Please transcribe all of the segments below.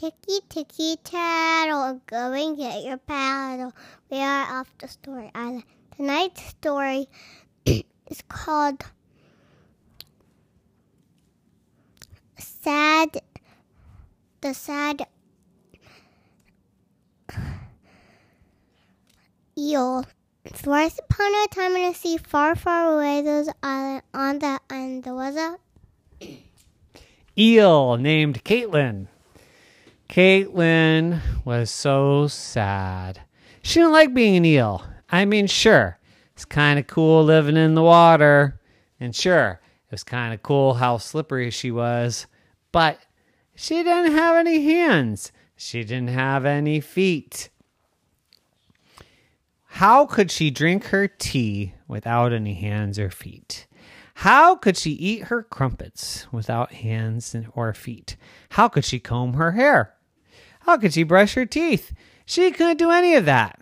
ticky ticky tattle, go and get your paddle. We are off to Story Island. Tonight's story is called Sad. The Sad Eel. Once upon a time in a sea far, far away, there was an island. On that island, there was a eel named Caitlin. Caitlin was so sad. She didn't like being an eel. I mean, sure, it's kind of cool living in the water, and sure, it was kind of cool how slippery she was, but she didn't have any hands. She didn't have any feet. How could she drink her tea without any hands or feet? How could she eat her crumpets without hands or feet? How could she comb her hair? How could she brush her teeth? She couldn't do any of that.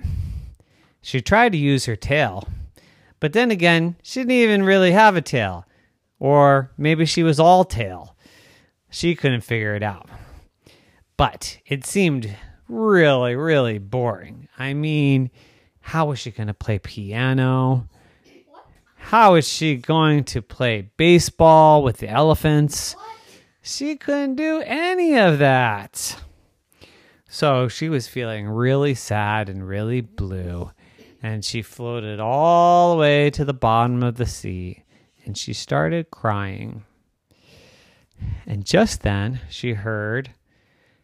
She tried to use her tail, but then again, she didn't even really have a tail. Or maybe she was all tail. She couldn't figure it out. But it seemed really, really boring. I mean, how was she going to play piano? How is she going to play baseball with the elephants? She couldn't do any of that. So she was feeling really sad and really blue. And she floated all the way to the bottom of the sea and she started crying. And just then she heard,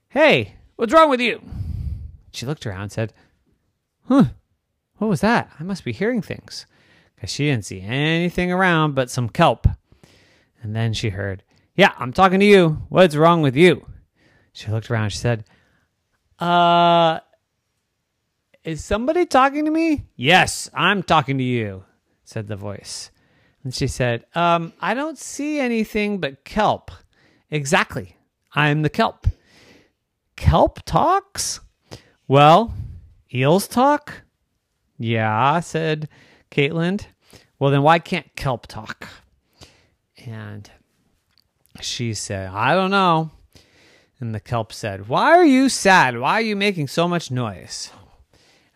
Hey, what's wrong with you? She looked around and said, Huh, what was that? I must be hearing things. Because she didn't see anything around but some kelp. And then she heard, Yeah, I'm talking to you. What's wrong with you? She looked around. She said, Uh, is somebody talking to me? Yes, I'm talking to you, said the voice. And she said, um, I don't see anything but kelp. Exactly. I'm the kelp. Kelp talks? Well, eels talk? Yeah, said Caitlin. Well, then why can't kelp talk? And she said, I don't know. And the kelp said, Why are you sad? Why are you making so much noise?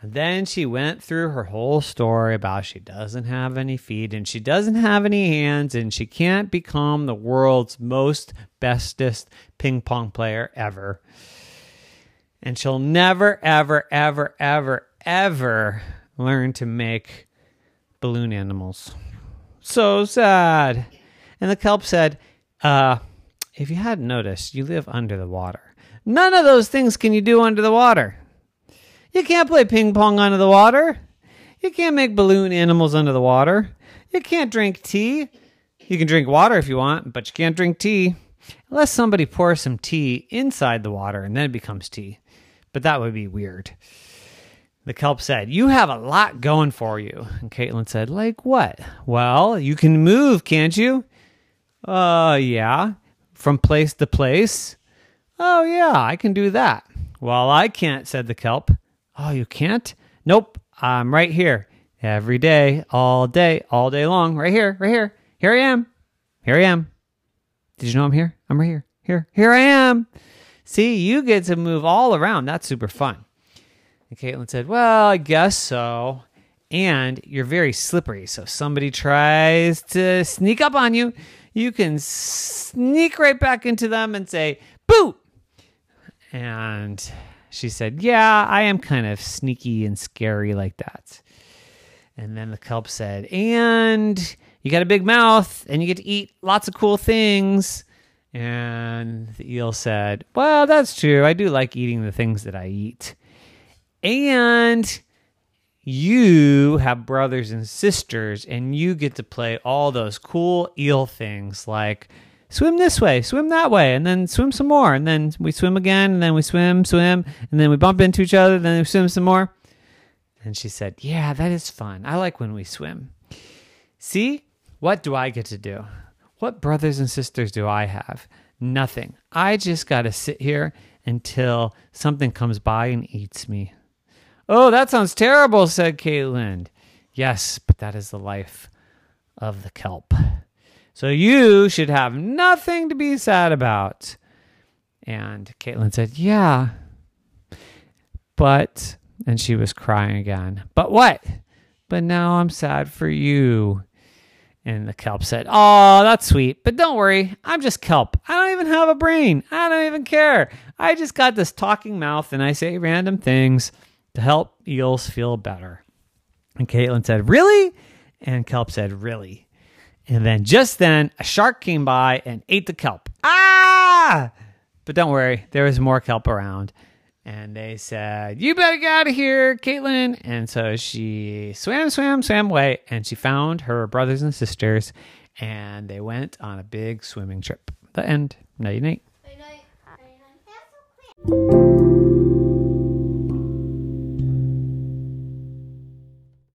And then she went through her whole story about she doesn't have any feet and she doesn't have any hands and she can't become the world's most bestest ping pong player ever. And she'll never, ever, ever, ever, ever learn to make balloon animals. So sad. And the kelp said, uh, if you hadn't noticed, you live under the water. None of those things can you do under the water. You can't play ping pong under the water. You can't make balloon animals under the water. You can't drink tea. You can drink water if you want, but you can't drink tea unless somebody pours some tea inside the water and then it becomes tea. But that would be weird. The kelp said, You have a lot going for you. And Caitlin said, Like what? Well, you can move, can't you? Uh, yeah. From place to place? Oh, yeah, I can do that. Well, I can't, said the kelp. Oh, you can't? Nope. I'm right here. Every day, all day, all day long. Right here, right here. Here I am. Here I am. Did you know I'm here? I'm right here. Here. Here I am. See, you get to move all around. That's super fun. And Caitlin said, Well, I guess so. And you're very slippery. So if somebody tries to sneak up on you, you can sneak right back into them and say, Boo! And she said, Yeah, I am kind of sneaky and scary like that. And then the kelp said, And you got a big mouth and you get to eat lots of cool things. And the eel said, Well, that's true. I do like eating the things that I eat. And you have brothers and sisters, and you get to play all those cool eel things like swim this way, swim that way, and then swim some more, and then we swim again, and then we swim, swim, and then we bump into each other, and then we swim some more. And she said, Yeah, that is fun. I like when we swim. See, what do I get to do? What brothers and sisters do I have? Nothing. I just got to sit here until something comes by and eats me. Oh, that sounds terrible, said Caitlin. Yes, but that is the life of the kelp. So you should have nothing to be sad about. And Caitlin said, Yeah. But, and she was crying again. But what? But now I'm sad for you. And the kelp said, Oh, that's sweet. But don't worry. I'm just kelp. I don't even have a brain. I don't even care. I just got this talking mouth and I say random things to help eels feel better. And Caitlin said, Really? And kelp said, Really? And then just then, a shark came by and ate the kelp. Ah! But don't worry, there was more kelp around. And they said, You better get out of here, Caitlin. And so she swam, swam, swam away, and she found her brothers and sisters, and they went on a big swimming trip. The end. Night night. Night, night.